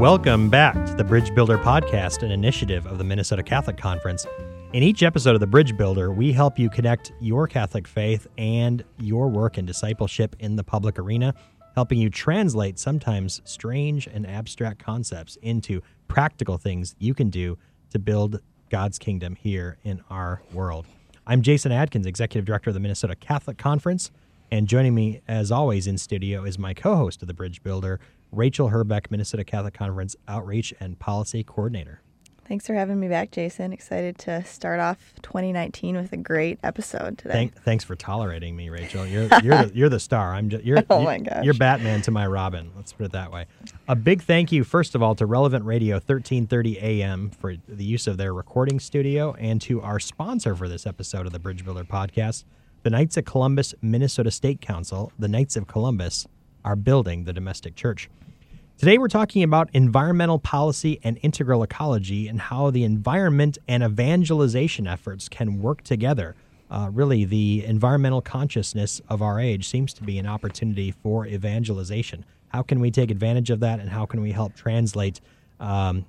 Welcome back to the Bridge Builder Podcast, an initiative of the Minnesota Catholic Conference. In each episode of the Bridge Builder, we help you connect your Catholic faith and your work in discipleship in the public arena, helping you translate sometimes strange and abstract concepts into practical things you can do to build God's kingdom here in our world. I'm Jason Adkins, Executive Director of the Minnesota Catholic Conference, and joining me, as always, in studio is my co host of the Bridge Builder, Rachel Herbeck, Minnesota Catholic Conference Outreach and Policy Coordinator. Thanks for having me back, Jason. Excited to start off 2019 with a great episode today. Thank, thanks for tolerating me, Rachel. You're you're the, you're the star. I'm just you're oh my gosh. you're Batman to my Robin. Let's put it that way. A big thank you, first of all, to Relevant Radio 1330 AM for the use of their recording studio, and to our sponsor for this episode of the Bridge Builder podcast, the Knights of Columbus Minnesota State Council. The Knights of Columbus are building the domestic church. Today, we're talking about environmental policy and integral ecology and how the environment and evangelization efforts can work together. Uh, really, the environmental consciousness of our age seems to be an opportunity for evangelization. How can we take advantage of that, and how can we help translate um,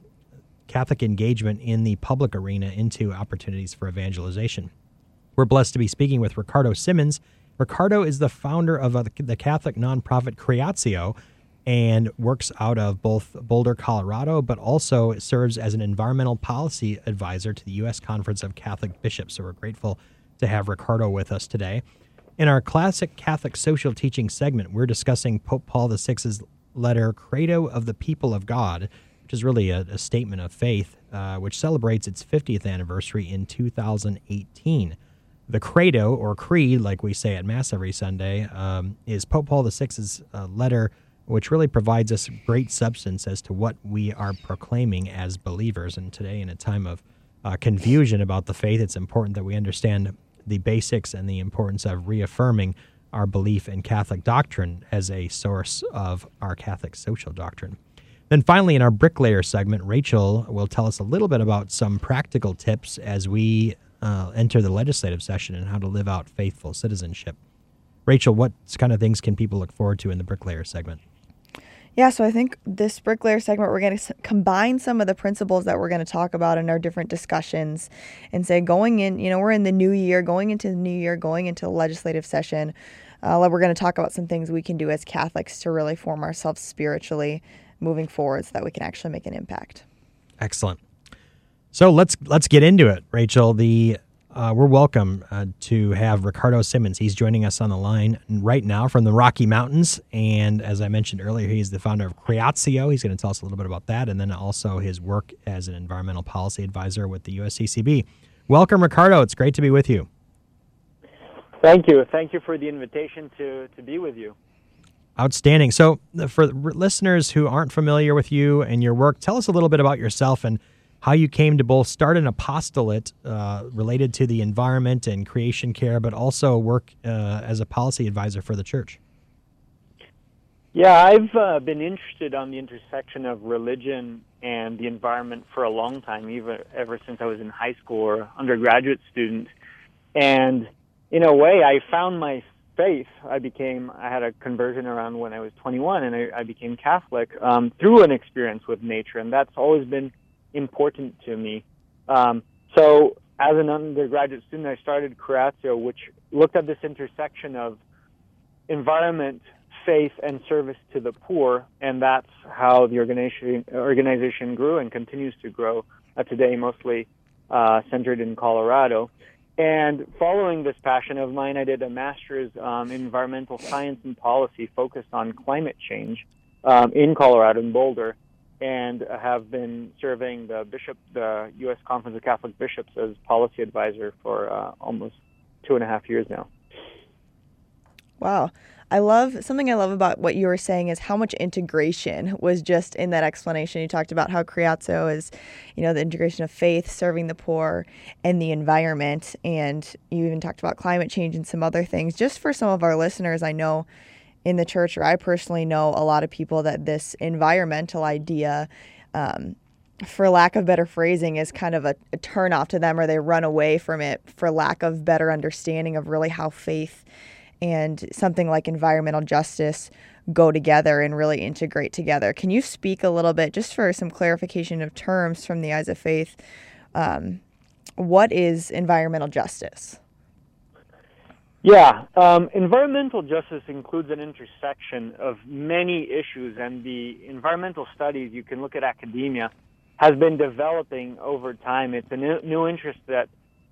Catholic engagement in the public arena into opportunities for evangelization? We're blessed to be speaking with Ricardo Simmonds. Ricardo is the founder of uh, the Catholic nonprofit Creatio, and works out of both Boulder, Colorado, but also serves as an environmental policy advisor to the U.S. Conference of Catholic Bishops. So we're grateful to have Ricardo with us today. In our classic Catholic social teaching segment, we're discussing Pope Paul VI's letter, Credo of the People of God, which is really a, a statement of faith, uh, which celebrates its 50th anniversary in 2018. The Credo, or Creed, like we say at Mass every Sunday, um, is Pope Paul VI's uh, letter which really provides us great substance as to what we are proclaiming as believers. And today, in a time of uh, confusion about the faith, it's important that we understand the basics and the importance of reaffirming our belief in Catholic doctrine as a source of our Catholic social doctrine. Then finally, in our bricklayer segment, Rachel will tell us a little bit about some practical tips as we uh, enter the legislative session and how to live out faithful citizenship. Rachel, what kind of things can people look forward to in the bricklayer segment? Yeah, so I think this bricklayer segment, we're going to combine some of the principles that we're going to talk about in our different discussions and say, going in, you know, we're in the new year, going into the new year, going into the legislative session. Uh, we're going to talk about some things we can do as Catholics to really form ourselves spiritually moving forward so that we can actually make an impact. Excellent. So let's let's get into it, Rachel. The uh, we're welcome uh, to have Ricardo Simmons. He's joining us on the line right now from the Rocky Mountains. And as I mentioned earlier, he's the founder of Creatio. He's going to tell us a little bit about that and then also his work as an environmental policy advisor with the USCCB. Welcome, Ricardo. It's great to be with you. Thank you. Thank you for the invitation to, to be with you. Outstanding. So, for listeners who aren't familiar with you and your work, tell us a little bit about yourself and how you came to both start an apostolate uh, related to the environment and creation care, but also work uh, as a policy advisor for the church. Yeah, I've uh, been interested on the intersection of religion and the environment for a long time, even ever since I was in high school or undergraduate student. And in a way, I found my faith. I became, I had a conversion around when I was 21, and I, I became Catholic um, through an experience with nature, and that's always been important to me. Um, so as an undergraduate student, I started Creatio, which looked at this intersection of environment, faith, and service to the poor, and that's how the organization organization grew and continues to grow uh, today, mostly uh, centered in Colorado. And following this passion of mine, I did a master's um, in environmental science and policy focused on climate change um, in Colorado in Boulder and have been serving the bishop, the U.S. Conference of Catholic Bishops, as policy advisor for uh, almost two and a half years now. Wow. I love something I love about what you were saying is how much integration was just in that explanation. You talked about how Creatio is, you know, the integration of faith, serving the poor, and the environment. And you even talked about climate change and some other things. Just for some of our listeners, I know in the church, or I personally know a lot of people that this environmental idea, um, for lack of better phrasing, is kind of a, a turnoff to them, or they run away from it for lack of better understanding of really how faith and something like environmental justice go together and really integrate together. Can you speak a little bit, just for some clarification of terms from the eyes of faith? Um, what is environmental justice? Yeah, um, environmental justice includes an intersection of many issues, and the environmental studies you can look at academia has been developing over time. It's a new, new interest that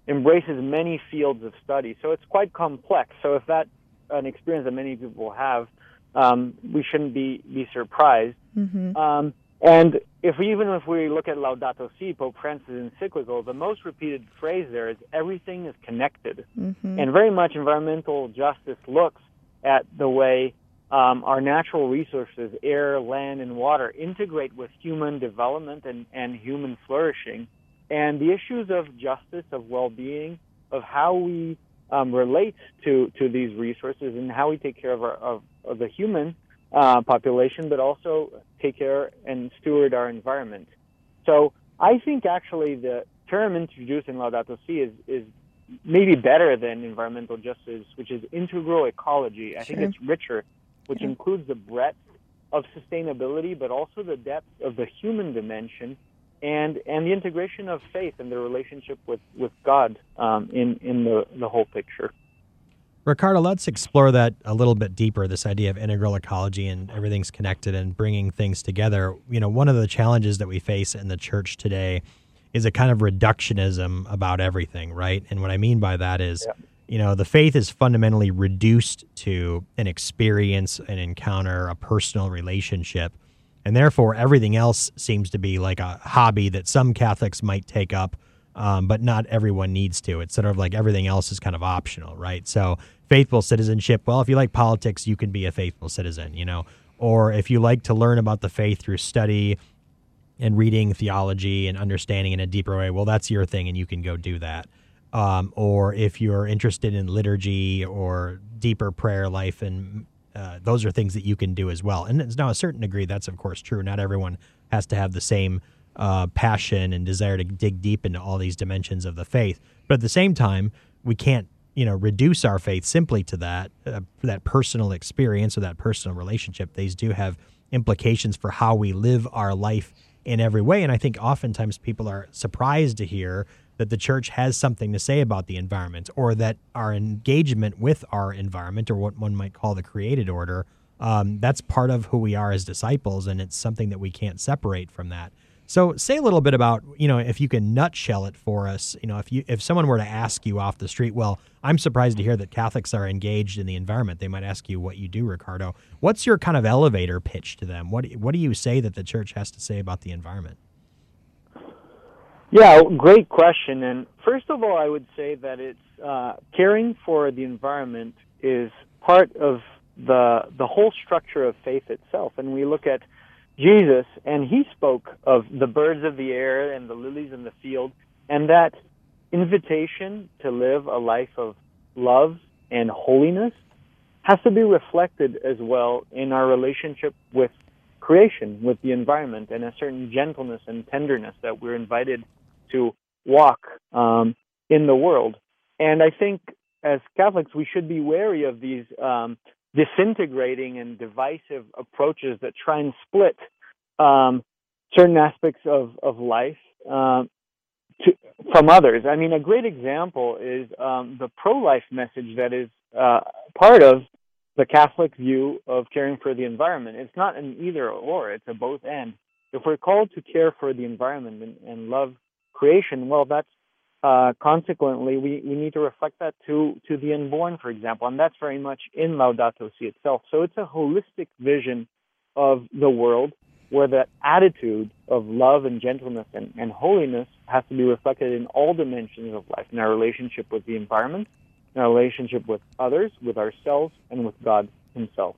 embraces many fields of study, so it's quite complex. So if that's an experience that many people have, um, we shouldn't be be surprised. Mm-hmm. Um, and if we, even if we look at Laudato Si, Pope Francis' encyclical, the most repeated phrase there is everything is connected. Mm-hmm. And very much environmental justice looks at the way um, our natural resources, air, land, and water, integrate with human development and, and human flourishing. And the issues of justice, of well-being, of how we um, relate to, to these resources and how we take care of, our, of, of the human uh, population, but also take care and steward our environment. So I think actually the term introduced in Laudato Si is, is maybe better than environmental justice, which is integral ecology. I sure. think it's richer, which yeah. includes the breadth of sustainability, but also the depth of the human dimension and and the integration of faith and the relationship with with God um, in in the the whole picture. Ricardo, let's explore that a little bit deeper. This idea of integral ecology and everything's connected and bringing things together. You know, one of the challenges that we face in the church today is a kind of reductionism about everything, right? And what I mean by that is, yeah. you know, the faith is fundamentally reduced to an experience, an encounter, a personal relationship. And therefore, everything else seems to be like a hobby that some Catholics might take up um, but not everyone needs to. It's sort of like everything else is kind of optional, right? So faithful citizenship. Well, if you like politics, you can be a faithful citizen, you know. Or if you like to learn about the faith through study and reading theology and understanding in a deeper way, well, that's your thing, and you can go do that. Um, or if you're interested in liturgy or deeper prayer life, and uh, those are things that you can do as well. And now, a certain degree, that's of course true. Not everyone has to have the same uh, passion and desire to dig deep into all these dimensions of the faith. But at the same time, we can't you know reduce our faith simply to that uh, that personal experience or that personal relationship. These do have implications for how we live our life in every way. And I think oftentimes people are surprised to hear that the church has something to say about the environment or that our engagement with our environment or what one might call the created order um, that's part of who we are as disciples and it's something that we can't separate from that so say a little bit about, you know, if you can nutshell it for us, you know, if you if someone were to ask you off the street, well, I'm surprised to hear that Catholics are engaged in the environment. They might ask you what you do, Ricardo. What's your kind of elevator pitch to them? What what do you say that the church has to say about the environment? Yeah, great question. And first of all, I would say that it's uh, caring for the environment is part of the the whole structure of faith itself. And we look at Jesus, and he spoke of the birds of the air and the lilies in the field, and that invitation to live a life of love and holiness has to be reflected as well in our relationship with creation, with the environment, and a certain gentleness and tenderness that we're invited to walk um, in the world. And I think as Catholics, we should be wary of these um, disintegrating and divisive approaches that try and split um, certain aspects of, of life um, to, from others. I mean, a great example is um, the pro life message that is uh, part of the Catholic view of caring for the environment. It's not an either or, it's a both and. If we're called to care for the environment and, and love creation, well, that's uh, consequently, we, we need to reflect that to, to the unborn, for example, and that's very much in Laudato Si itself. So it's a holistic vision of the world where that attitude of love and gentleness and, and holiness has to be reflected in all dimensions of life, in our relationship with the environment, in our relationship with others, with ourselves, and with God Himself.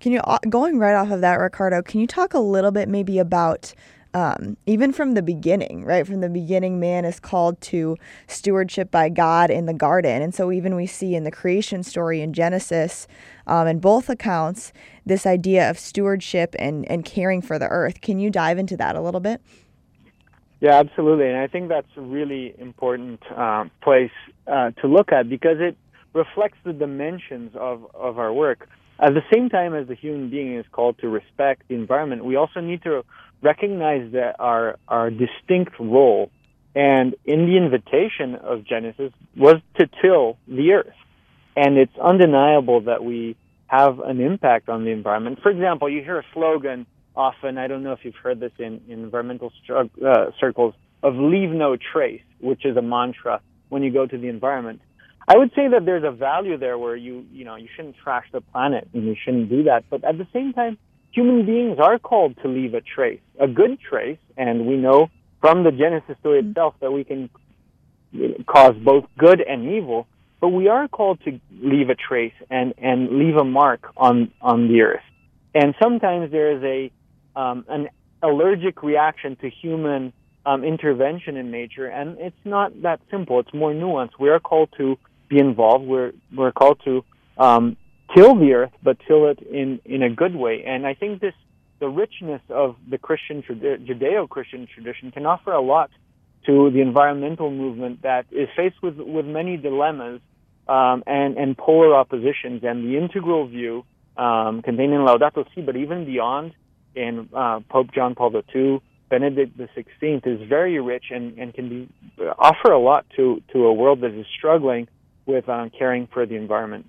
Can you, uh, going right off of that, Ricardo, can you talk a little bit maybe about um, even from the beginning, right? From the beginning, man is called to stewardship by God in the garden. And so, even we see in the creation story in Genesis, um, in both accounts, this idea of stewardship and, and caring for the earth. Can you dive into that a little bit? Yeah, absolutely. And I think that's a really important uh, place uh, to look at because it reflects the dimensions of, of our work. At the same time as the human being is called to respect the environment, we also need to recognize that our, our distinct role and in the invitation of Genesis was to till the earth. And it's undeniable that we have an impact on the environment. For example, you hear a slogan often, I don't know if you've heard this in, in environmental uh, circles, of leave no trace, which is a mantra when you go to the environment. I would say that there's a value there where you, you know, you shouldn't trash the planet and you shouldn't do that. But at the same time, human beings are called to leave a trace, a good trace, and we know from the Genesis story mm-hmm. itself that we can cause both good and evil, but we are called to leave a trace and, and leave a mark on, on the earth. And sometimes there is a, um, an allergic reaction to human um, intervention in nature, and it's not that simple. It's more nuanced. We are called to be involved. We're, we're called to um, till the earth, but till it in, in a good way. And I think this the richness of the Christian Judeo-Christian tradition can offer a lot to the environmental movement that is faced with with many dilemmas um, and and polar oppositions. And the integral view um, contained in Laudato Si, but even beyond in uh, Pope John Paul II, Benedict XVI, is very rich and, and can be offer a lot to to a world that is struggling with uh, caring for the environment.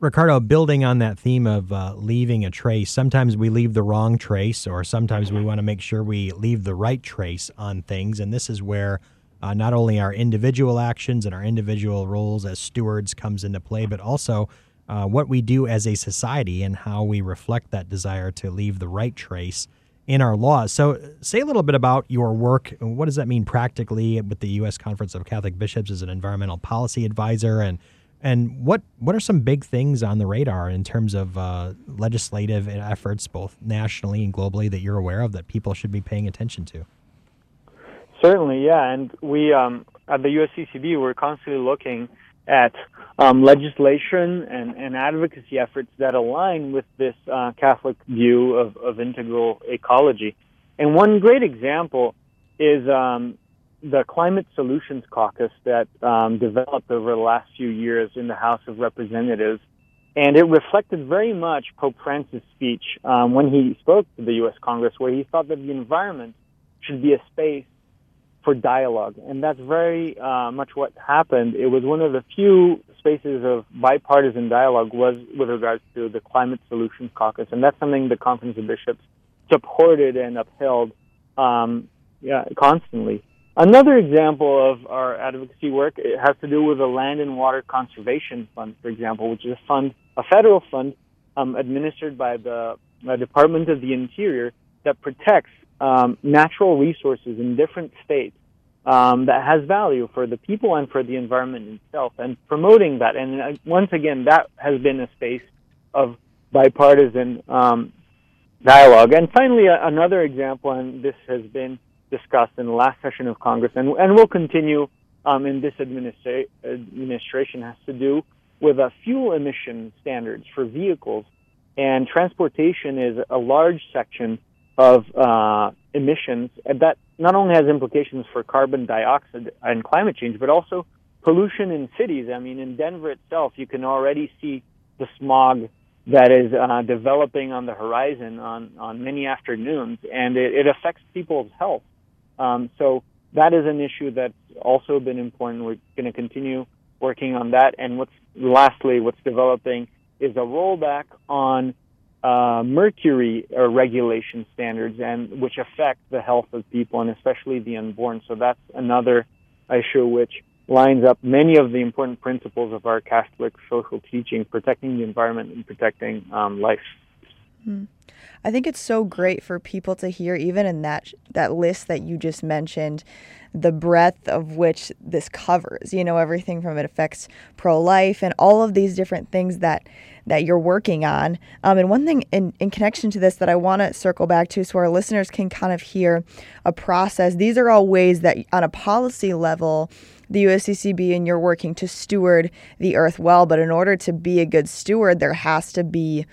Ricardo, building on that theme of uh, leaving a trace, sometimes we leave the wrong trace, or sometimes we want to make sure we leave the right trace on things. And this is where uh, not only our individual actions and our individual roles as stewards comes into play, but also uh, what we do as a society and how we reflect that desire to leave the right trace in our laws. So, say a little bit about your work. What does that mean practically with the U.S. Conference of Catholic Bishops as an environmental policy advisor and and what what are some big things on the radar in terms of uh, legislative efforts, both nationally and globally, that you're aware of that people should be paying attention to? Certainly, yeah. And we um, at the USCCB we're constantly looking at um, legislation and, and, advocacy efforts that align with this uh, Catholic view of, of, integral ecology. And one great example is um, the Climate Solutions Caucus that um, developed over the last few years in the House of Representatives. And it reflected very much Pope Francis' speech um, when he spoke to the U.S. Congress, where he thought that the environment should be a space for dialogue. And that's very uh, much what happened. It was one of the few spaces of bipartisan dialogue was with regards to the Climate Solutions Caucus. And that's something the Conference of Bishops supported and upheld um, yeah, constantly. Another example of our advocacy work it has to do with the Land and Water Conservation Fund, for example, which is a fund, a federal fund um, administered by the uh, Department of the Interior that protects um, natural resources in different states um, that has value for the people and for the environment itself, and promoting that. And uh, once again, that has been a space of bipartisan um, dialogue. And finally, uh, another example, and this has been discussed in the last session of Congress, and, and will continue um, in this administra- administration, has to do with uh, fuel emission standards for vehicles. And transportation is a large section of uh, emissions that not only has implications for carbon dioxide and climate change, but also pollution in cities. I mean, in Denver itself, you can already see the smog that is uh, developing on the horizon on, on many afternoons, and it, it affects people's health. Um, so that is an issue that's also been important. We're going to continue working on that. And what's lastly, what's developing is a rollback on uh, mercury uh, regulation standards, and which affect the health of people and especially the unborn. So that's another issue which lines up many of the important principles of our Catholic social teaching, protecting the environment and protecting um, life. Mm. I think it's so great for people to hear, even in that that list that you just mentioned, the breadth of which this covers. You know, everything from it affects pro life and all of these different things that that you're working on. Um, and one thing in, in connection to this that I want to circle back to so our listeners can kind of hear a process. These are all ways that on a policy level, the USCCB and you're working to steward the earth well. But in order to be a good steward, there has to be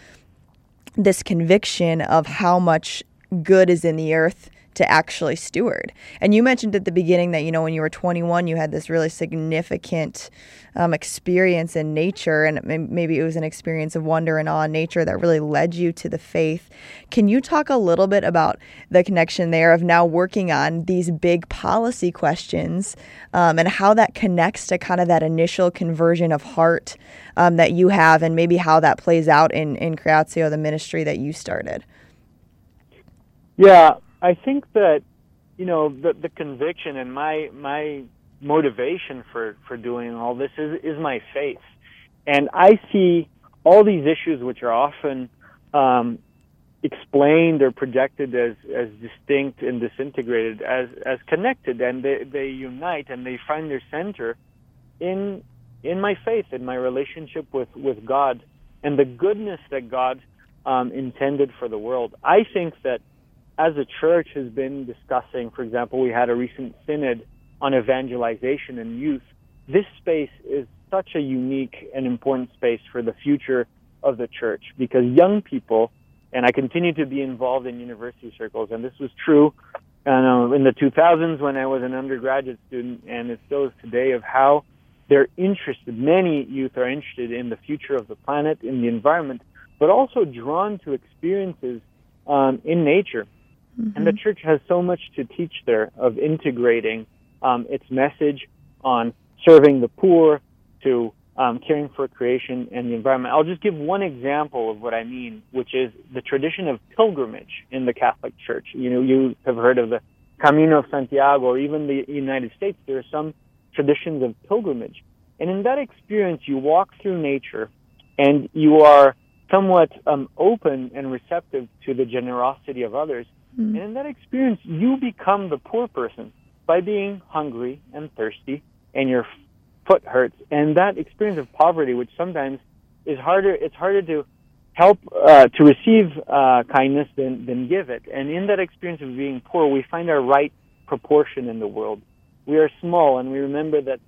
this conviction of how much good is in the earth to actually steward. And you mentioned at the beginning that, you know, when you were 21, you had this really significant um, experience in nature, and maybe it was an experience of wonder and awe in nature that really led you to the faith. Can you talk a little bit about the connection there of now working on these big policy questions um, and how that connects to kind of that initial conversion of heart um, that you have, and maybe how that plays out in in Creatio, the ministry that you started? Yeah, I think that you know the the conviction and my my motivation for for doing all this is is my faith, and I see all these issues which are often um, explained or projected as as distinct and disintegrated as as connected, and they they unite and they find their center in in my faith, in my relationship with with God, and the goodness that God um, intended for the world. I think that as a church has been discussing, for example, we had a recent synod on evangelization and youth. This space is such a unique and important space for the future of the church because young people, and I continue to be involved in university circles, and this was true uh, in the 2000s when I was an undergraduate student, and it still is today, of how they're interested, many youth are interested in the future of the planet, in the environment, but also drawn to experiences um, in nature. Mm-hmm. And the church has so much to teach there of integrating um, its message on serving the poor to um, caring for creation and the environment. I'll just give one example of what I mean, which is the tradition of pilgrimage in the Catholic Church. You know, you have heard of the Camino of Santiago, or even the United States. There are some traditions of pilgrimage, and in that experience, you walk through nature, and you are somewhat um, open and receptive to the generosity of others. Mm. And in that experience, you become the poor person by being hungry and thirsty and your foot hurts. And that experience of poverty, which sometimes is harder, it's harder to help uh, to receive uh, kindness than, than give it. And in that experience of being poor, we find our right proportion in the world. We are small and we remember that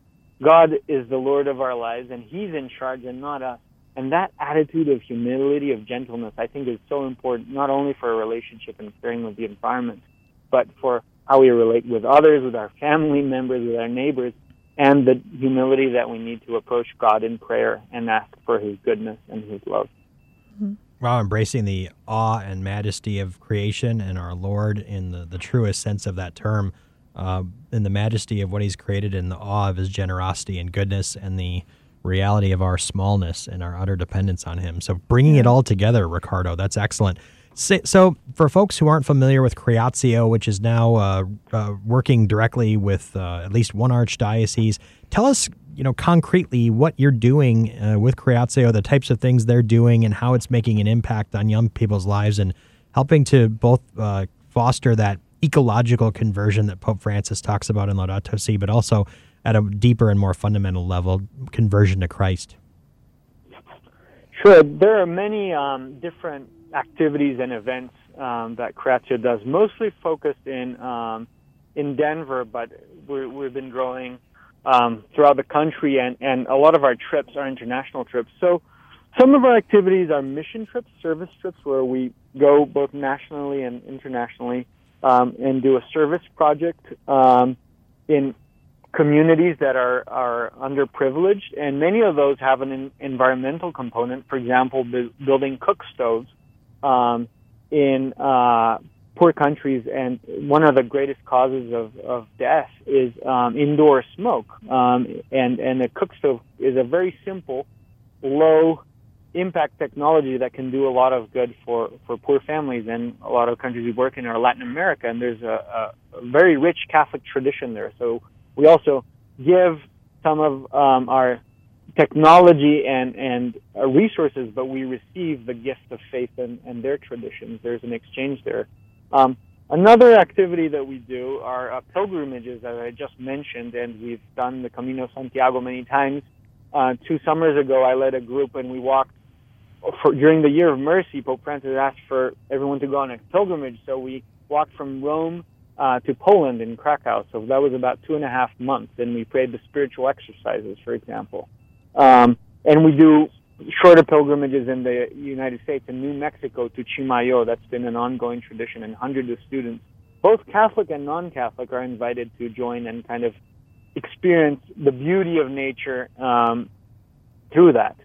God is the Lord of our lives and He's in charge and not us. And that attitude of humility, of gentleness, I think is so important, not only for a relationship and caring with the environment, but for how we relate with others, with our family members, with our neighbors, and the humility that we need to approach God in prayer and ask for His goodness and His love. Mm-hmm. Wow, embracing the awe and majesty of creation and our Lord in the, the truest sense of that term, uh, in the majesty of what He's created, in the awe of His generosity and goodness, and the reality of our smallness and our utter dependence on Him. So bringing it all together, Ricardo, that's excellent. So, for folks who aren't familiar with Creatio, which is now uh, uh, working directly with uh, at least one archdiocese, tell us, you know, concretely what you're doing uh, with Creatio, the types of things they're doing, and how it's making an impact on young people's lives and helping to both uh, foster that ecological conversion that Pope Francis talks about in Laudato Si, but also at a deeper and more fundamental level, conversion to Christ? Sure. There are many um, different activities and events um, that Creatio does, mostly focused in um, in Denver, but we have been growing um, throughout the country, and, and a lot of our trips are international trips. So some of our activities are mission trips, service trips, where we go both nationally and internationally um, and do a service project um, in communities that are, are underprivileged, and many of those have an environmental component. For example, bu- building cook stoves um, in uh, poor countries, and one of the greatest causes of, of death is um, indoor smoke. Um, and and a cook stove is a very simple, low impact technology that can do a lot of good for, for poor families and a lot of countries we work in are Latin America and there's a, a very rich Catholic tradition there. So we also give some of um, our technology and, and uh, resources, but we receive the gift of faith and, and their traditions. There's an exchange there. Um, another activity that we do are uh, pilgrimages, as I just mentioned, and we've done the Camino Santiago many times. Uh, two summers ago, I led a group and we walked for, during the year of mercy. Pope Francis asked for everyone to go on a pilgrimage, so we walked from Rome uh, to Poland in Krakow. So that was about two and a half months. And we prayed the spiritual exercises, for example. Um, and we do shorter pilgrimages in the United States in New Mexico to Chimayo. That's been an ongoing tradition, and hundreds of students both Catholic and non-Catholic are invited to join and kind of experience the beauty of nature um, through that.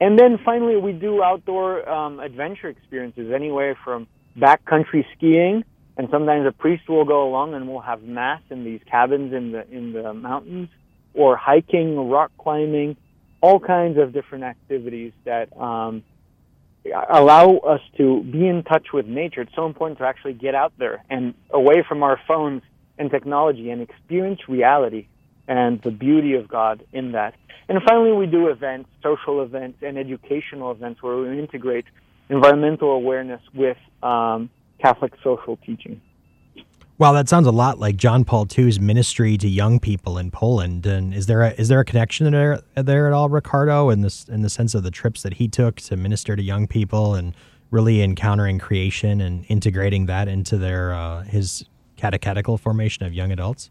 And then finally, we do outdoor um, adventure experiences, anywhere from backcountry skiing, and sometimes a priest will go along and we'll have mass in these cabins in the in the mountains, or hiking, rock climbing, all kinds of different activities that um, allow us to be in touch with nature. It's so important to actually get out there and away from our phones and technology and experience reality and the beauty of God in that. And finally, we do events, social events, and educational events where we integrate environmental awareness with um, Catholic social teaching. Well, that sounds a lot like John Paul II's ministry to young people in Poland. And is there a, is there a connection there there at all, Ricardo, in this in the sense of the trips that he took to minister to young people and really encountering creation and integrating that into their uh, his catechetical formation of young adults?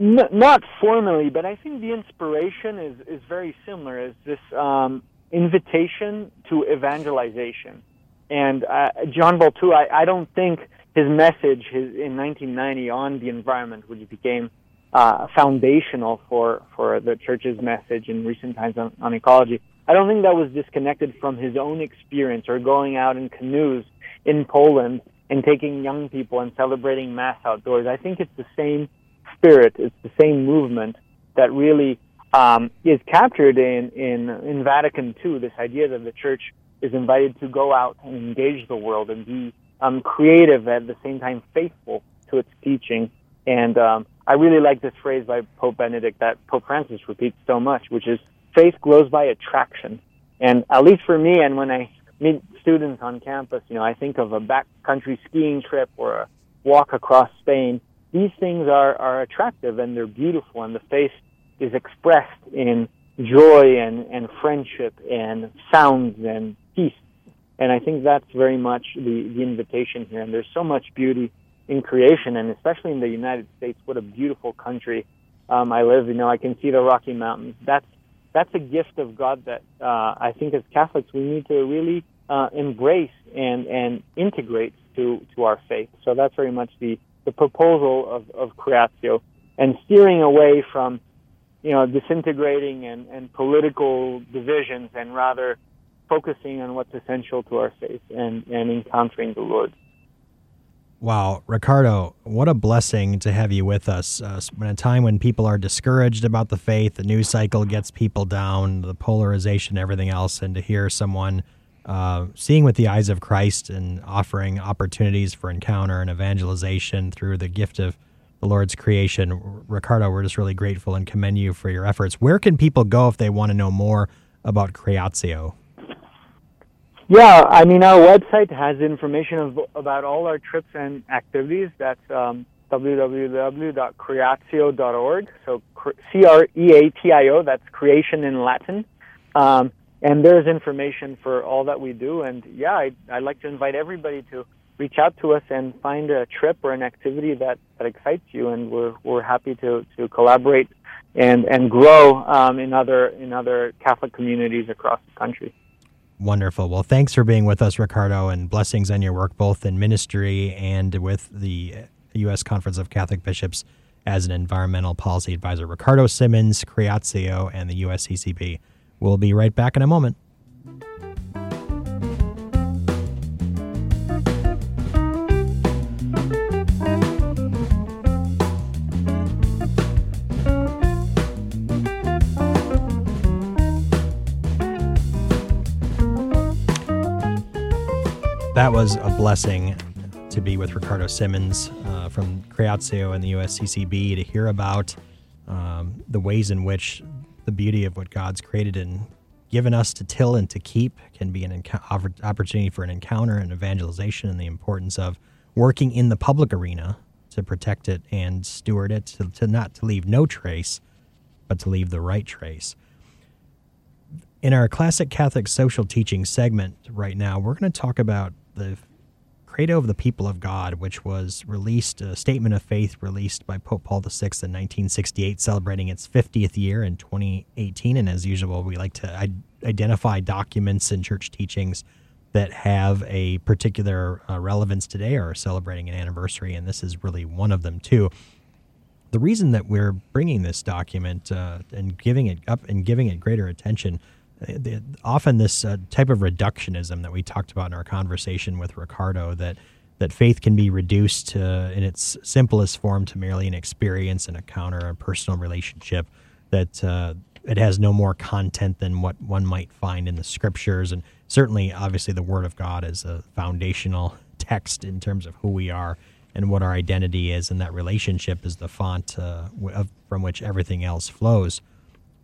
N- not formally, but I think the inspiration is is very similar. Is this um, invitation to evangelization? And uh, John II, I, I don't think his message his, in 1990 on the environment, which became uh, foundational for, for the church's message in recent times on, on ecology, I don't think that was disconnected from his own experience or going out in canoes in Poland and taking young people and celebrating mass outdoors. I think it's the same spirit, it's the same movement that really um, is captured in, in, in Vatican II, this idea that the church is invited to go out and engage the world and be um, creative at the same time faithful to its teaching. And um, I really like this phrase by Pope Benedict that Pope Francis repeats so much, which is faith grows by attraction. And at least for me, and when I meet students on campus, you know, I think of a backcountry skiing trip or a walk across Spain. These things are, are attractive and they're beautiful, and the faith is expressed in joy and, and friendship and sounds and peace. And I think that's very much the, the invitation here. And there's so much beauty in creation, and especially in the United States. What a beautiful country um, I live. You know, I can see the Rocky Mountains. That's that's a gift of God that uh, I think as Catholics we need to really uh, embrace and and integrate to to our faith. So that's very much the the proposal of of Creatio and steering away from you know disintegrating and and political divisions and rather focusing on what's essential to our faith and, and encountering the Lord. Wow, Ricardo, what a blessing to have you with us. Uh, in a time when people are discouraged about the faith, the news cycle gets people down, the polarization, everything else, and to hear someone uh, seeing with the eyes of Christ and offering opportunities for encounter and evangelization through the gift of the Lord's creation. Ricardo, we're just really grateful and commend you for your efforts. Where can people go if they want to know more about Creatio? Yeah, I mean, our website has information of, about all our trips and activities. That's um, www.creatio.org. So C R E A T I O, that's creation in Latin. Um, and there's information for all that we do. And yeah, I'd, I'd like to invite everybody to reach out to us and find a trip or an activity that, that excites you. And we're, we're happy to, to collaborate and, and grow um, in, other, in other Catholic communities across the country. Wonderful. Well, thanks for being with us, Ricardo, and blessings on your work both in ministry and with the U.S. Conference of Catholic Bishops as an environmental policy advisor. Ricardo Simmonds, Creatio, and the USCCB. We'll be right back in a moment. That was a blessing to be with Ricardo Simmonds uh, from Creatio and the USCCB to hear about um, the ways in which the beauty of what God's created and given us to till and to keep can be an opportunity for an encounter and evangelization and the importance of working in the public arena to protect it and steward it to, to not to leave no trace but to leave the right trace. In our classic catholic social teaching segment right now we're going to talk about the Credo of the People of God, which was released, a statement of faith released by Pope Paul VI in 1968, celebrating its 50th year in 2018. And as usual, we like to identify documents and church teachings that have a particular uh, relevance today or are celebrating an anniversary, and this is really one of them too. The reason that we're bringing this document uh, and giving it up and giving it greater attention, the, often this uh, type of reductionism that we talked about in our conversation with Ricardo, that that faith can be reduced to in its simplest form to merely an experience, an encounter, a personal relationship. That uh, it has no more content than what one might find in the scriptures, and certainly, obviously, the Word of God is a foundational text in terms of who we are and what our identity is, and that relationship is the font uh, from which everything else flows.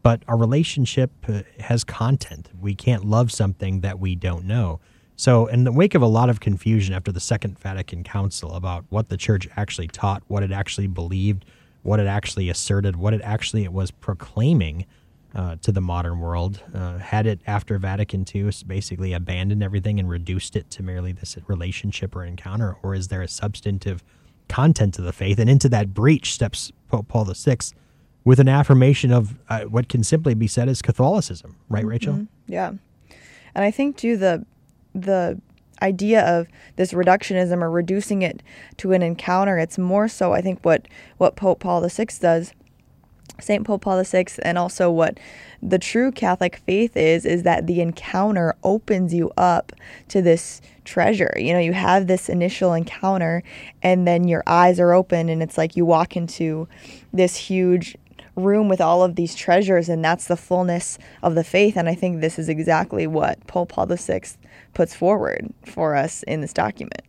But our relationship uh, has content. We can't love something that we don't know. So, in the wake of a lot of confusion after the Second Vatican Council about what the church actually taught, what it actually believed, what it actually asserted, what it actually was proclaiming, uh, to the modern world. Uh, had it after Vatican II basically abandoned everything and reduced it to merely this relationship or encounter, or is there a substantive content to the faith? And into that breach steps Pope Paul VI with an affirmation of uh, what can simply be said as Catholicism, right, Rachel? Mm-hmm. Yeah, and I think too the the idea of this reductionism or reducing it to an encounter. It's more so, I think, what what Pope Paul VI does St. Pope Paul VI, and also what the true Catholic faith is, is that the encounter opens you up to this treasure. You know, you have this initial encounter, and then your eyes are open, and it's like you walk into this huge room with all of these treasures, and that's the fullness of the faith. And I think this is exactly what Pope Paul VI puts forward for us in this document.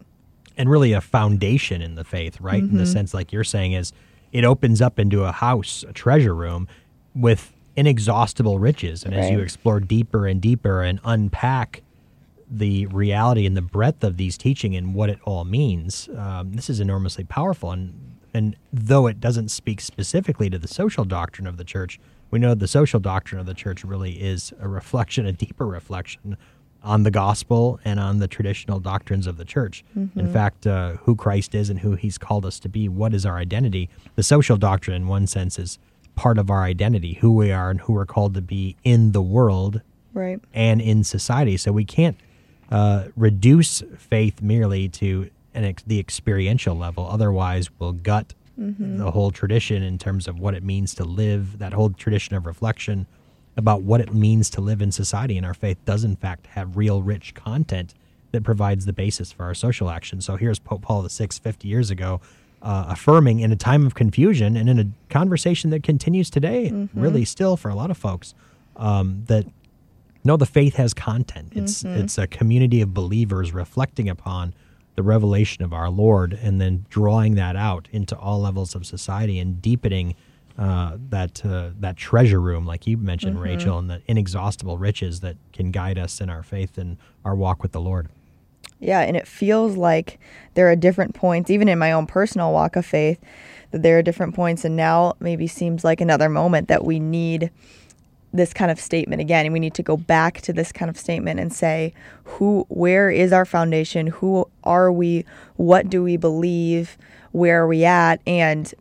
And really a foundation in the faith, right? Mm-hmm. In the mm-hmm. sense, like you're saying, is it opens up into a house, a treasure room with inexhaustible riches. And right. as you explore deeper and deeper and unpack the reality and the breadth of these teaching and what it all means, um, this is enormously powerful. And and though it doesn't speak specifically to the social doctrine of the church, we know the social doctrine of the church really is a reflection, a deeper reflection on the gospel and on the traditional doctrines of the church. Mm-hmm. In fact, uh, who Christ is and who he's called us to be, what is our identity? The social doctrine, in one sense, is part of our identity, who we are and who we're called to be in the world right. and in society. So we can't uh, reduce faith merely to an ex- the experiential level. Otherwise, we'll gut mm-hmm. the whole tradition in terms of what it means to live, that whole tradition of reflection about what it means to live in society. And our faith does, in fact, have real rich content that provides the basis for our social action. So here's Pope Paul VI 50 years ago uh, affirming in a time of confusion and in a conversation that continues today, mm-hmm. really still for a lot of folks, um, that no, the faith has content. It's mm-hmm. it's a community of believers reflecting upon the revelation of our Lord and then drawing that out into all levels of society and deepening uh, that uh, that treasure room, like you mentioned, mm-hmm. Rachel, and the inexhaustible riches that can guide us in our faith and our walk with the Lord. Yeah, and it feels like there are different points, even in my own personal walk of faith, that there are different points, and now maybe seems like another moment that we need this kind of statement again and we need to go back to this kind of statement and say who where is our foundation who are we what do we believe where are we at and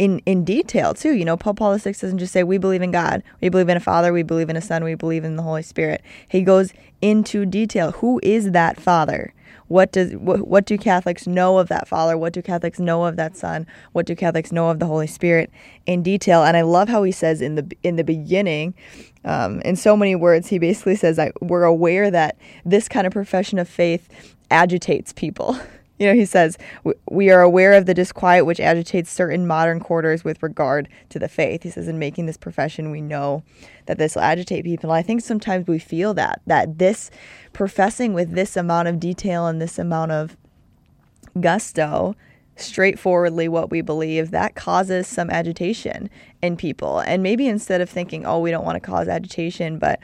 in in detail too. You know, paul Paul VI doesn't just say we believe in God, we believe in a Father, we believe in a Son, we believe in the Holy Spirit. He goes into detail. Who is that Father? What does what, what do Catholics know of that Father? What do Catholics know of that Son? What do Catholics know of the Holy Spirit in detail? And I love how he says in the in the beginning, um, in so many words, he basically says, I, "We're aware that this kind of profession of faith agitates people." You know, he says, We are aware of the disquiet which agitates certain modern quarters with regard to the faith. He says, In making this profession, we know that this will agitate people. I think sometimes we feel that, that this professing with this amount of detail and this amount of gusto, straightforwardly what we believe, that causes some agitation in people. And maybe instead of thinking, oh, we don't want to cause agitation, but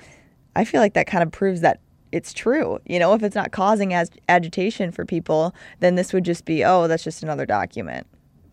I feel like that kind of proves that it's true. You know, if it's not causing as agitation for people, then this would just be, oh, that's just another document.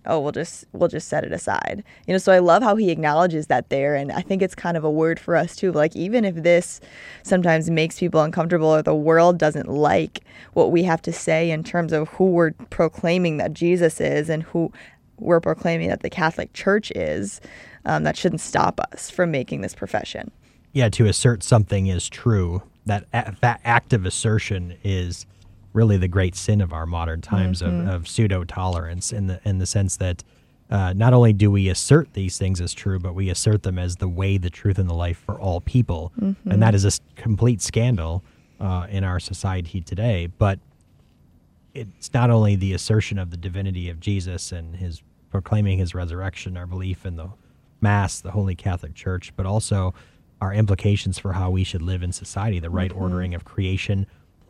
Oh, we'll just we'll just set it aside. You know, so I love how he acknowledges that there and I think it's kind of a word for us too. Like even if this sometimes makes people uncomfortable or the world doesn't like what we have to say in terms of who we're proclaiming that Jesus is and who we're proclaiming that the Catholic Church is, um, that shouldn't stop us from making this profession. Yeah, to assert something is true that that active assertion is really the great sin of our modern times Mm-hmm. of, of pseudo tolerance in the in the sense that uh, not only do we assert these things as true, but we assert them as the way, the truth, and the life for all people, Mm-hmm. and that is a complete scandal uh, in our society today. But it's not only the assertion of the divinity of Jesus and his proclaiming his resurrection, our belief in the Mass, the Holy Catholic Church, but also our implications for how we should live in society, the right ordering of creation,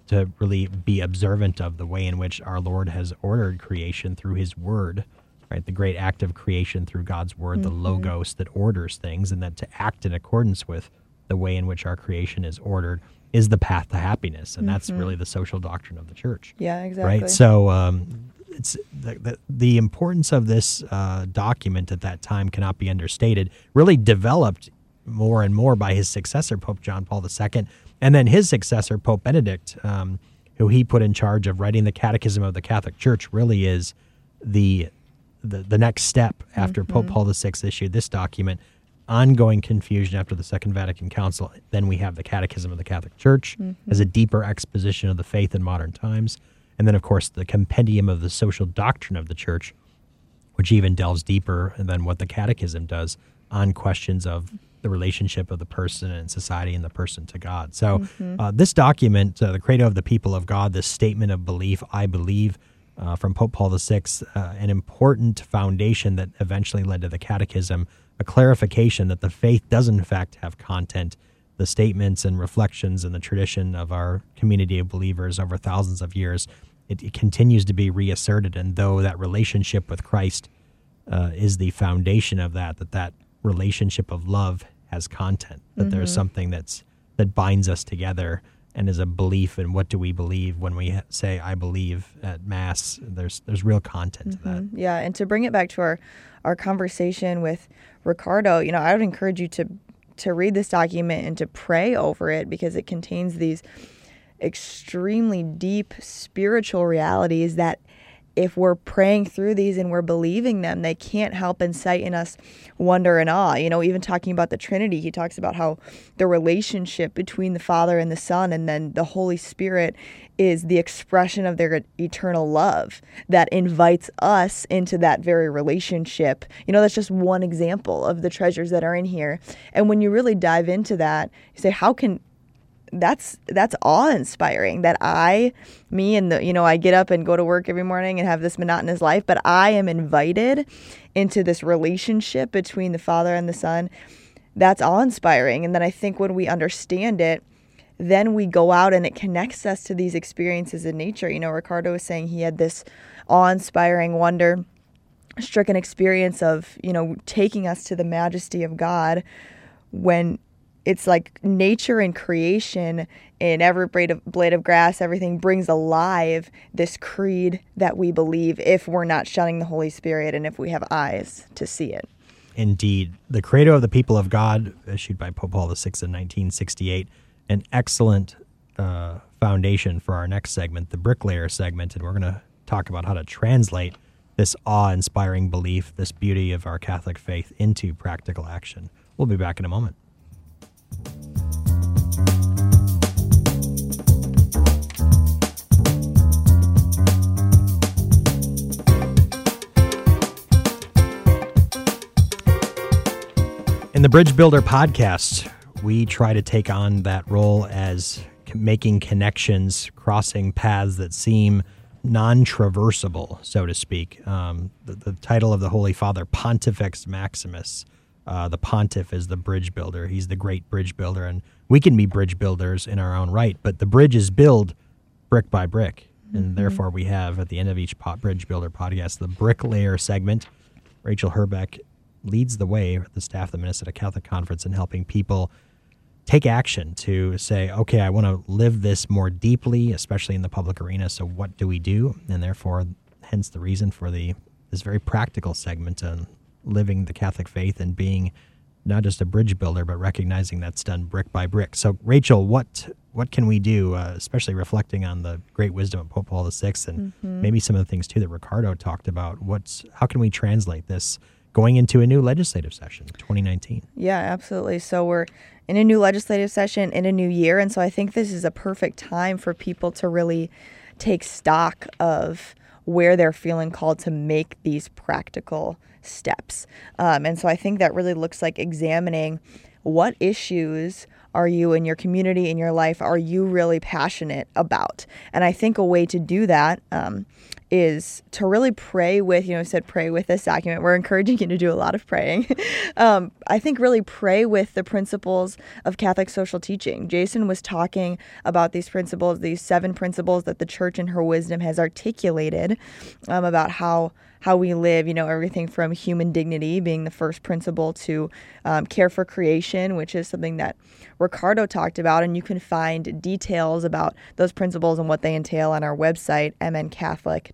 to really be observant of the way in which our Lord has ordered creation through his word, right? The great act of creation through God's word, the logos that orders things, and that to act in accordance with the way in which our creation is ordered is the path to happiness. And that's really the social doctrine of the church Yeah, exactly. right? So um, it's the, the, the importance of this uh, document at that time cannot be understated. Really developed more and more by his successor, Pope John Paul II, and then his successor, Pope Benedict, um, who he put in charge of writing the Catechism of the Catholic Church. Really is the the, the next step after Pope Paul VI issued this document. Ongoing confusion after the Second Vatican Council. Then we have the Catechism of the Catholic Church as a deeper exposition of the faith in modern times. And then, of course, the Compendium of the Social Doctrine of the Church, which even delves deeper than what the Catechism does on questions of the relationship of the person and society and the person to God. So, uh, this document, uh, the Credo of the People of God, this statement of belief, I believe, uh, from Pope Paul VI, uh, an important foundation that eventually led to the Catechism, a clarification that the faith does, in fact, have content. The statements and reflections and the tradition of our community of believers over thousands of years, it, it continues to be reasserted. And though that relationship with Christ uh, is the foundation of that, that that relationship of love has content, that there's mm-hmm. something that's that binds us together and is a belief in what do we believe when we say I believe at mass. There's there's real content to that. Mm-hmm. Yeah, and to bring it back to our our conversation with Ricardo, you know, I would encourage you to to read this document and to pray over it because it contains these extremely deep spiritual realities that if we're praying through these and we're believing them, they can't help incite in us wonder and awe. You know, even talking about the Trinity, he talks about how the relationship between the Father and the Son and then the Holy Spirit is the expression of their eternal love that invites us into that very relationship. You know, that's just one example of the treasures that are in here. And when you really dive into that, you say, how can that's that's awe inspiring that I me and the you know I get up and go to work every morning and have this monotonous life but I am invited into this relationship between the father and the son. That's awe inspiring and then I think when we understand it then we go out and it connects us to these experiences in nature. You know Ricardo was saying he had this awe inspiring wonder stricken experience of you know taking us to the majesty of God when it's like nature and creation in every blade of, blade of grass everything brings alive this creed that we believe if we're not shunning the holy spirit and if we have eyes to see it Indeed, the Credo of the People of God, issued by Pope Paul VI in 1968, an excellent uh, foundation for our next segment, the bricklayer segment, and we're going to talk about how to translate this awe-inspiring belief, this beauty of our Catholic faith, into practical action. We'll be back in a moment. In the Bridge Builder podcast, we try to take on that role as making connections, crossing paths that seem non traversable, so to speak. Um, the, the title of the Holy Father, Pontifex Maximus. Uh, the pontiff is the bridge builder. He's the great bridge builder. And we can be bridge builders in our own right, but the bridge is built brick by brick. And therefore, we have at the end of each pot bridge builder podcast the bricklayer segment. Rachel Herbeck leads the way the staff of the Minnesota Catholic Conference in helping people take action to say, okay, I want to live this more deeply, especially in the public arena. So what do we do? And therefore, hence the reason for the this very practical segment on living the Catholic faith and being not just a bridge builder, but recognizing that's done brick by brick. So, Rachel, what what can we do, uh, especially reflecting on the great wisdom of Pope Paul VI and maybe some of the things too that Ricardo talked about? What's how can we translate this going into a new legislative session, 2019. Yeah, absolutely. So we're in a new legislative session in a new year. And so I think this is a perfect time for people to really take stock of where they're feeling called to make these practical steps. Um, and so I think that really looks like examining what issues are you in your community in your life are you really passionate about and i think a way to do that um, is to really pray with you know I said pray with this document. We're encouraging you to do a lot of praying. Um, i think really pray with the principles of catholic social teaching. Jason was talking about these principles these seven principles that the church in her wisdom has articulated um, about how how we live, you know, everything from human dignity being the first principle to um, care for creation, which is something that Ricardo talked about. And you can find details about those principles and what they entail on our website,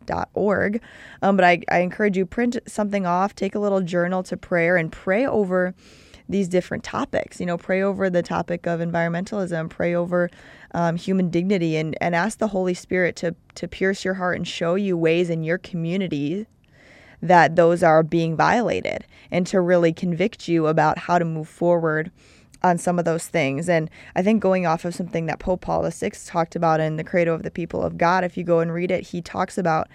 mncatholic.org. Um, but I, I encourage you, print something off, take a little journal to prayer, and pray over these different topics. You know, pray over the topic of environmentalism, pray over um, human dignity, and, and ask the Holy Spirit to, to pierce your heart and show you ways in your community that those are being violated and to really convict you about how to move forward on some of those things. And I think going off of something that Pope Paul VI talked about in the Credo of the People of God, if you go and read it, he talks about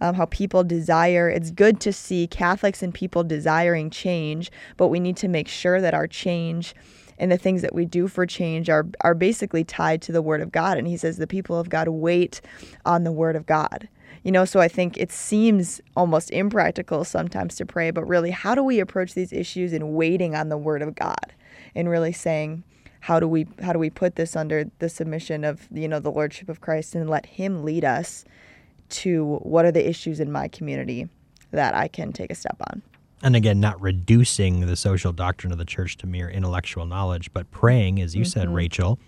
um, how people desire. It's good to see Catholics and people desiring change, but we need to make sure that our change and the things that we do for change are are basically tied to the Word of God. And he says the people of God wait on the Word of God. You know, so I think it seems almost impractical sometimes to pray, but really, how do we approach these issues in waiting on the Word of God and really saying, how do we how do we put this under the submission of you know the lordship of Christ and let Him lead us to what are the issues in my community that I can take a step on. And again, not reducing the social doctrine of the church to mere intellectual knowledge, but praying, as you mm-hmm. said, Rachel,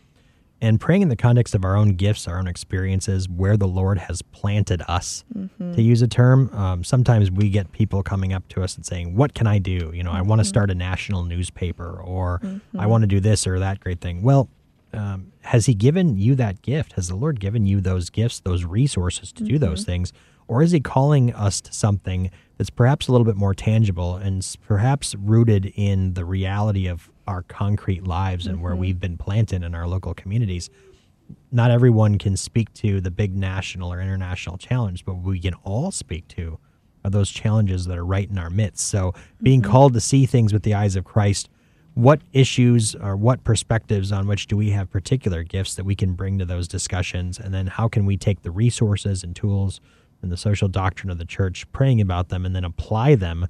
and praying in the context of our own gifts, our own experiences, where the Lord has planted us, mm-hmm. to use a term. Um, sometimes we get people coming up to us and saying, What can I do? You know, mm-hmm. I want to start a national newspaper, or mm-hmm. I want to do this or that great thing. Well, um, has He given you that gift? Has the Lord given you those gifts, those resources to do those mm-hmm. things? Or is He calling us to something that's perhaps a little bit more tangible and perhaps rooted in the reality of our concrete lives and mm-hmm. where we've been planted in our local communities. Not everyone can speak to the big national or international challenge, but we can all speak to are those challenges that are right in our midst. So, being mm-hmm. called to see things with the eyes of Christ, what issues or what perspectives on which do we have particular gifts that we can bring to those discussions? And then, how can we take the resources and tools and the social doctrine of the church, praying about them, and then apply them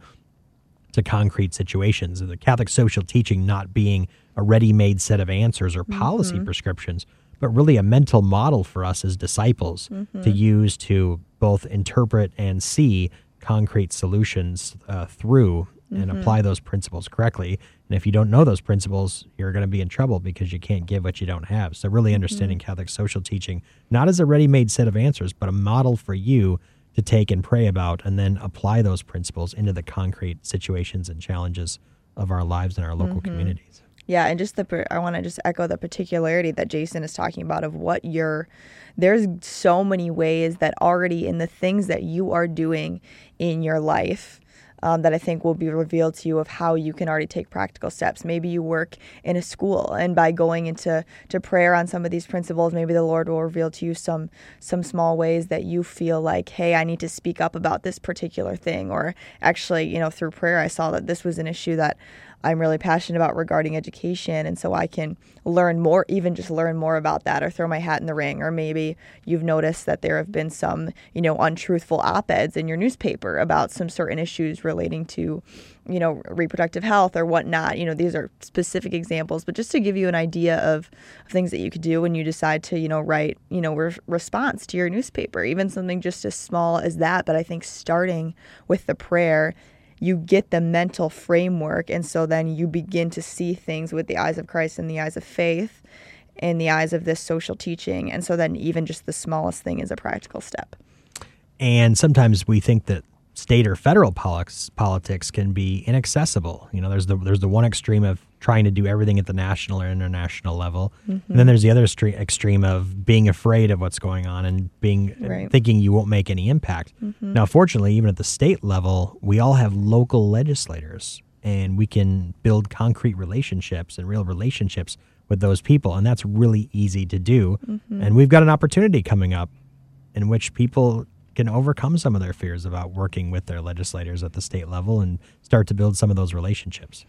to concrete situations. The Catholic social teaching not being a ready made set of answers or policy mm-hmm. prescriptions, but really a mental model for us as disciples mm-hmm. to use to both interpret and see concrete solutions uh, through and mm-hmm. apply those principles correctly. And if you don't know those principles, you're going to be in trouble because you can't give what you don't have. So, really understanding mm-hmm. Catholic social teaching, not as a ready made set of answers, but a model for you to take and pray about and then apply those principles into the concrete situations and challenges of our lives and our local mm-hmm. communities. Yeah, and just the I want to just echo the particularity that Jason is talking about of what you're there's so many ways that already in the things that you are doing in your life um, that I think will be revealed to you of how you can already take practical steps. Maybe you work in a school, and by going into to prayer on some of these principles, maybe the Lord will reveal to you some some small ways that you feel like, hey, I need to speak up about this particular thing. Or actually, you know, through prayer, I saw that this was an issue that I'm really passionate about regarding education. And so I can learn more, even just learn more about that or throw my hat in the ring. Or maybe you've noticed that there have been some, you know, untruthful op eds in your newspaper about some certain issues relating to, you know, reproductive health or whatnot. You know, these are specific examples, but just to give you an idea of, of things that you could do when you decide to, you know, write, you know, re- response to your newspaper, even something just as small as that. But I think starting with the prayer you get the mental framework. And so then you begin to see things with the eyes of Christ and the eyes of faith and the eyes of this social teaching. And so then even just the smallest thing is a practical step. And sometimes we think that state or federal politics politics can be inaccessible. You know, there's the there's the one extreme of trying to do everything at the national or international level. And then mm-hmm. there's the other stre- extreme of being afraid of what's going on and being Right. thinking you won't make any impact. Mm-hmm. Now, fortunately, even at the state level, we all have local legislators and we can build concrete relationships and real relationships with those people. And that's really easy to do. Mm-hmm. And we've got an opportunity coming up in which people can overcome some of their fears about working with their legislators at the state level and start to build some of those relationships.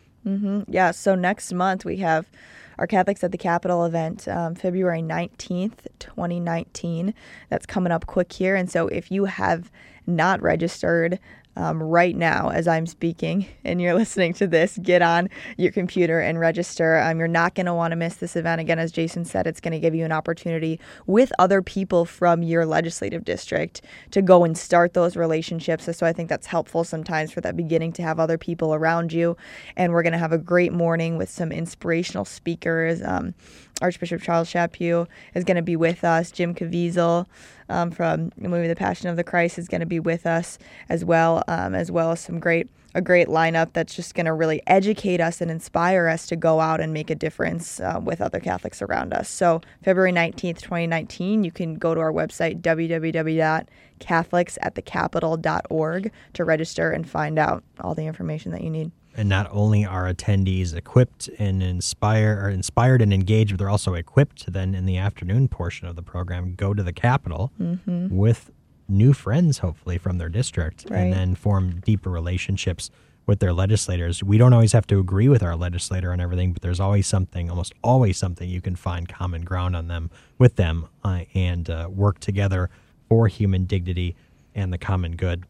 Yeah, so next month we have our Catholics at the Capitol event, um, February 19th, 2019. That's coming up quick here. And so if you have not registered, um, right now as I'm speaking and you're listening to this, get on your computer and register. Um, you're not going to want to miss this event. Again, as Jason said, it's going to give you an opportunity with other people from your legislative district to go and start those relationships. So I think that's helpful sometimes for that beginning to have other people around you. And we're going to have a great morning with some inspirational speakers. Um, Archbishop Charles Chaput is going to be with us. Jim Caviezel um, from the movie The Passion of the Christ is going to be with us as well, um, as well as some great a great lineup that's just going to really educate us and inspire us to go out and make a difference uh, with other Catholics around us. So February 19th, 2019, you can go to our website, www.catholicsatthecapital.org to register and find out all the information that you need. And not only are attendees equipped and inspire or inspired and engaged, but they're also equipped to then in the afternoon portion of the program go to the Capitol with new friends, hopefully from their district, Right. and then form deeper relationships with their legislators. We don't always have to agree with our legislator on everything, but there's always something, almost always something you can find common ground on them with them uh, and uh, work together for human dignity and the common good.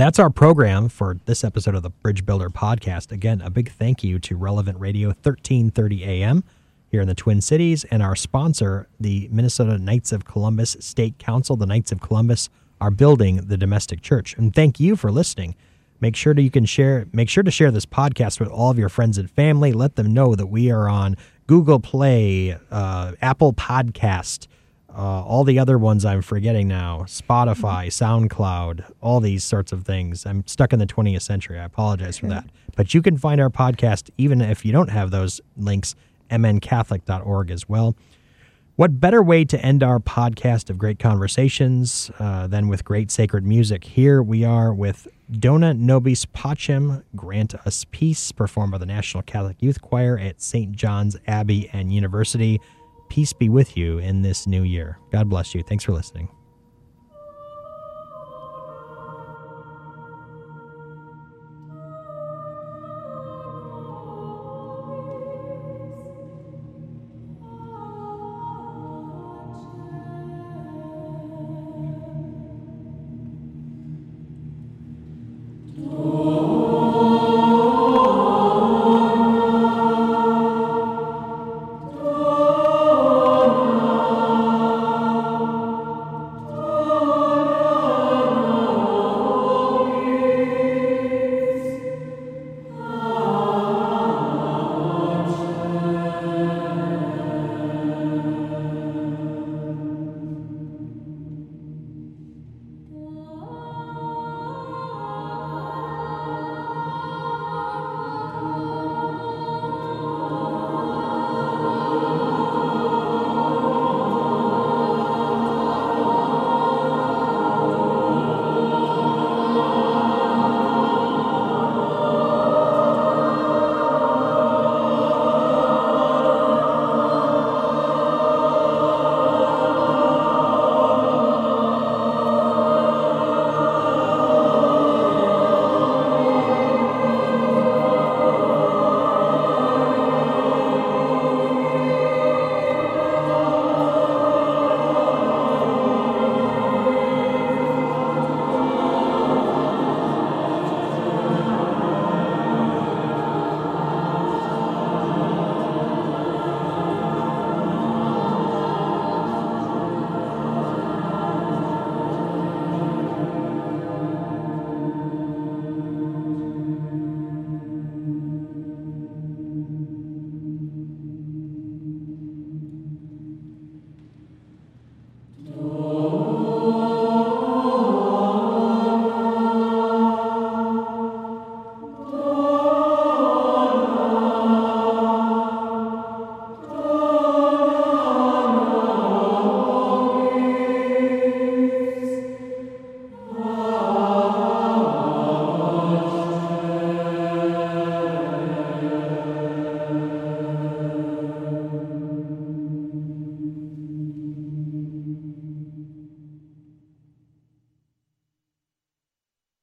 That's our program for this episode of the Bridge Builder podcast. Again, a big thank you to Relevant Radio 1330 AM here in the Twin Cities and our sponsor, the Minnesota Knights of Columbus State Council. The Knights of Columbus are building the domestic church. And thank you for listening. Make sure that you can share make sure to share this podcast with all of your friends and family. Let them know that we are on Google Play, uh, Apple Podcast, uh, all the other ones I'm forgetting now Spotify, SoundCloud, all these sorts of things. I'm stuck in the 20th century. I apologize for that. But you can find our podcast, even if you don't have those links, mncatholic.org as well. What better way to end our podcast of great conversations uh, than with great sacred music? Here we are with Dona Nobis Pacem, Grant Us Peace, performed by the National Catholic Youth Choir at St. John's Abbey and University. Peace be with you in this new year. God bless you. Thanks for listening.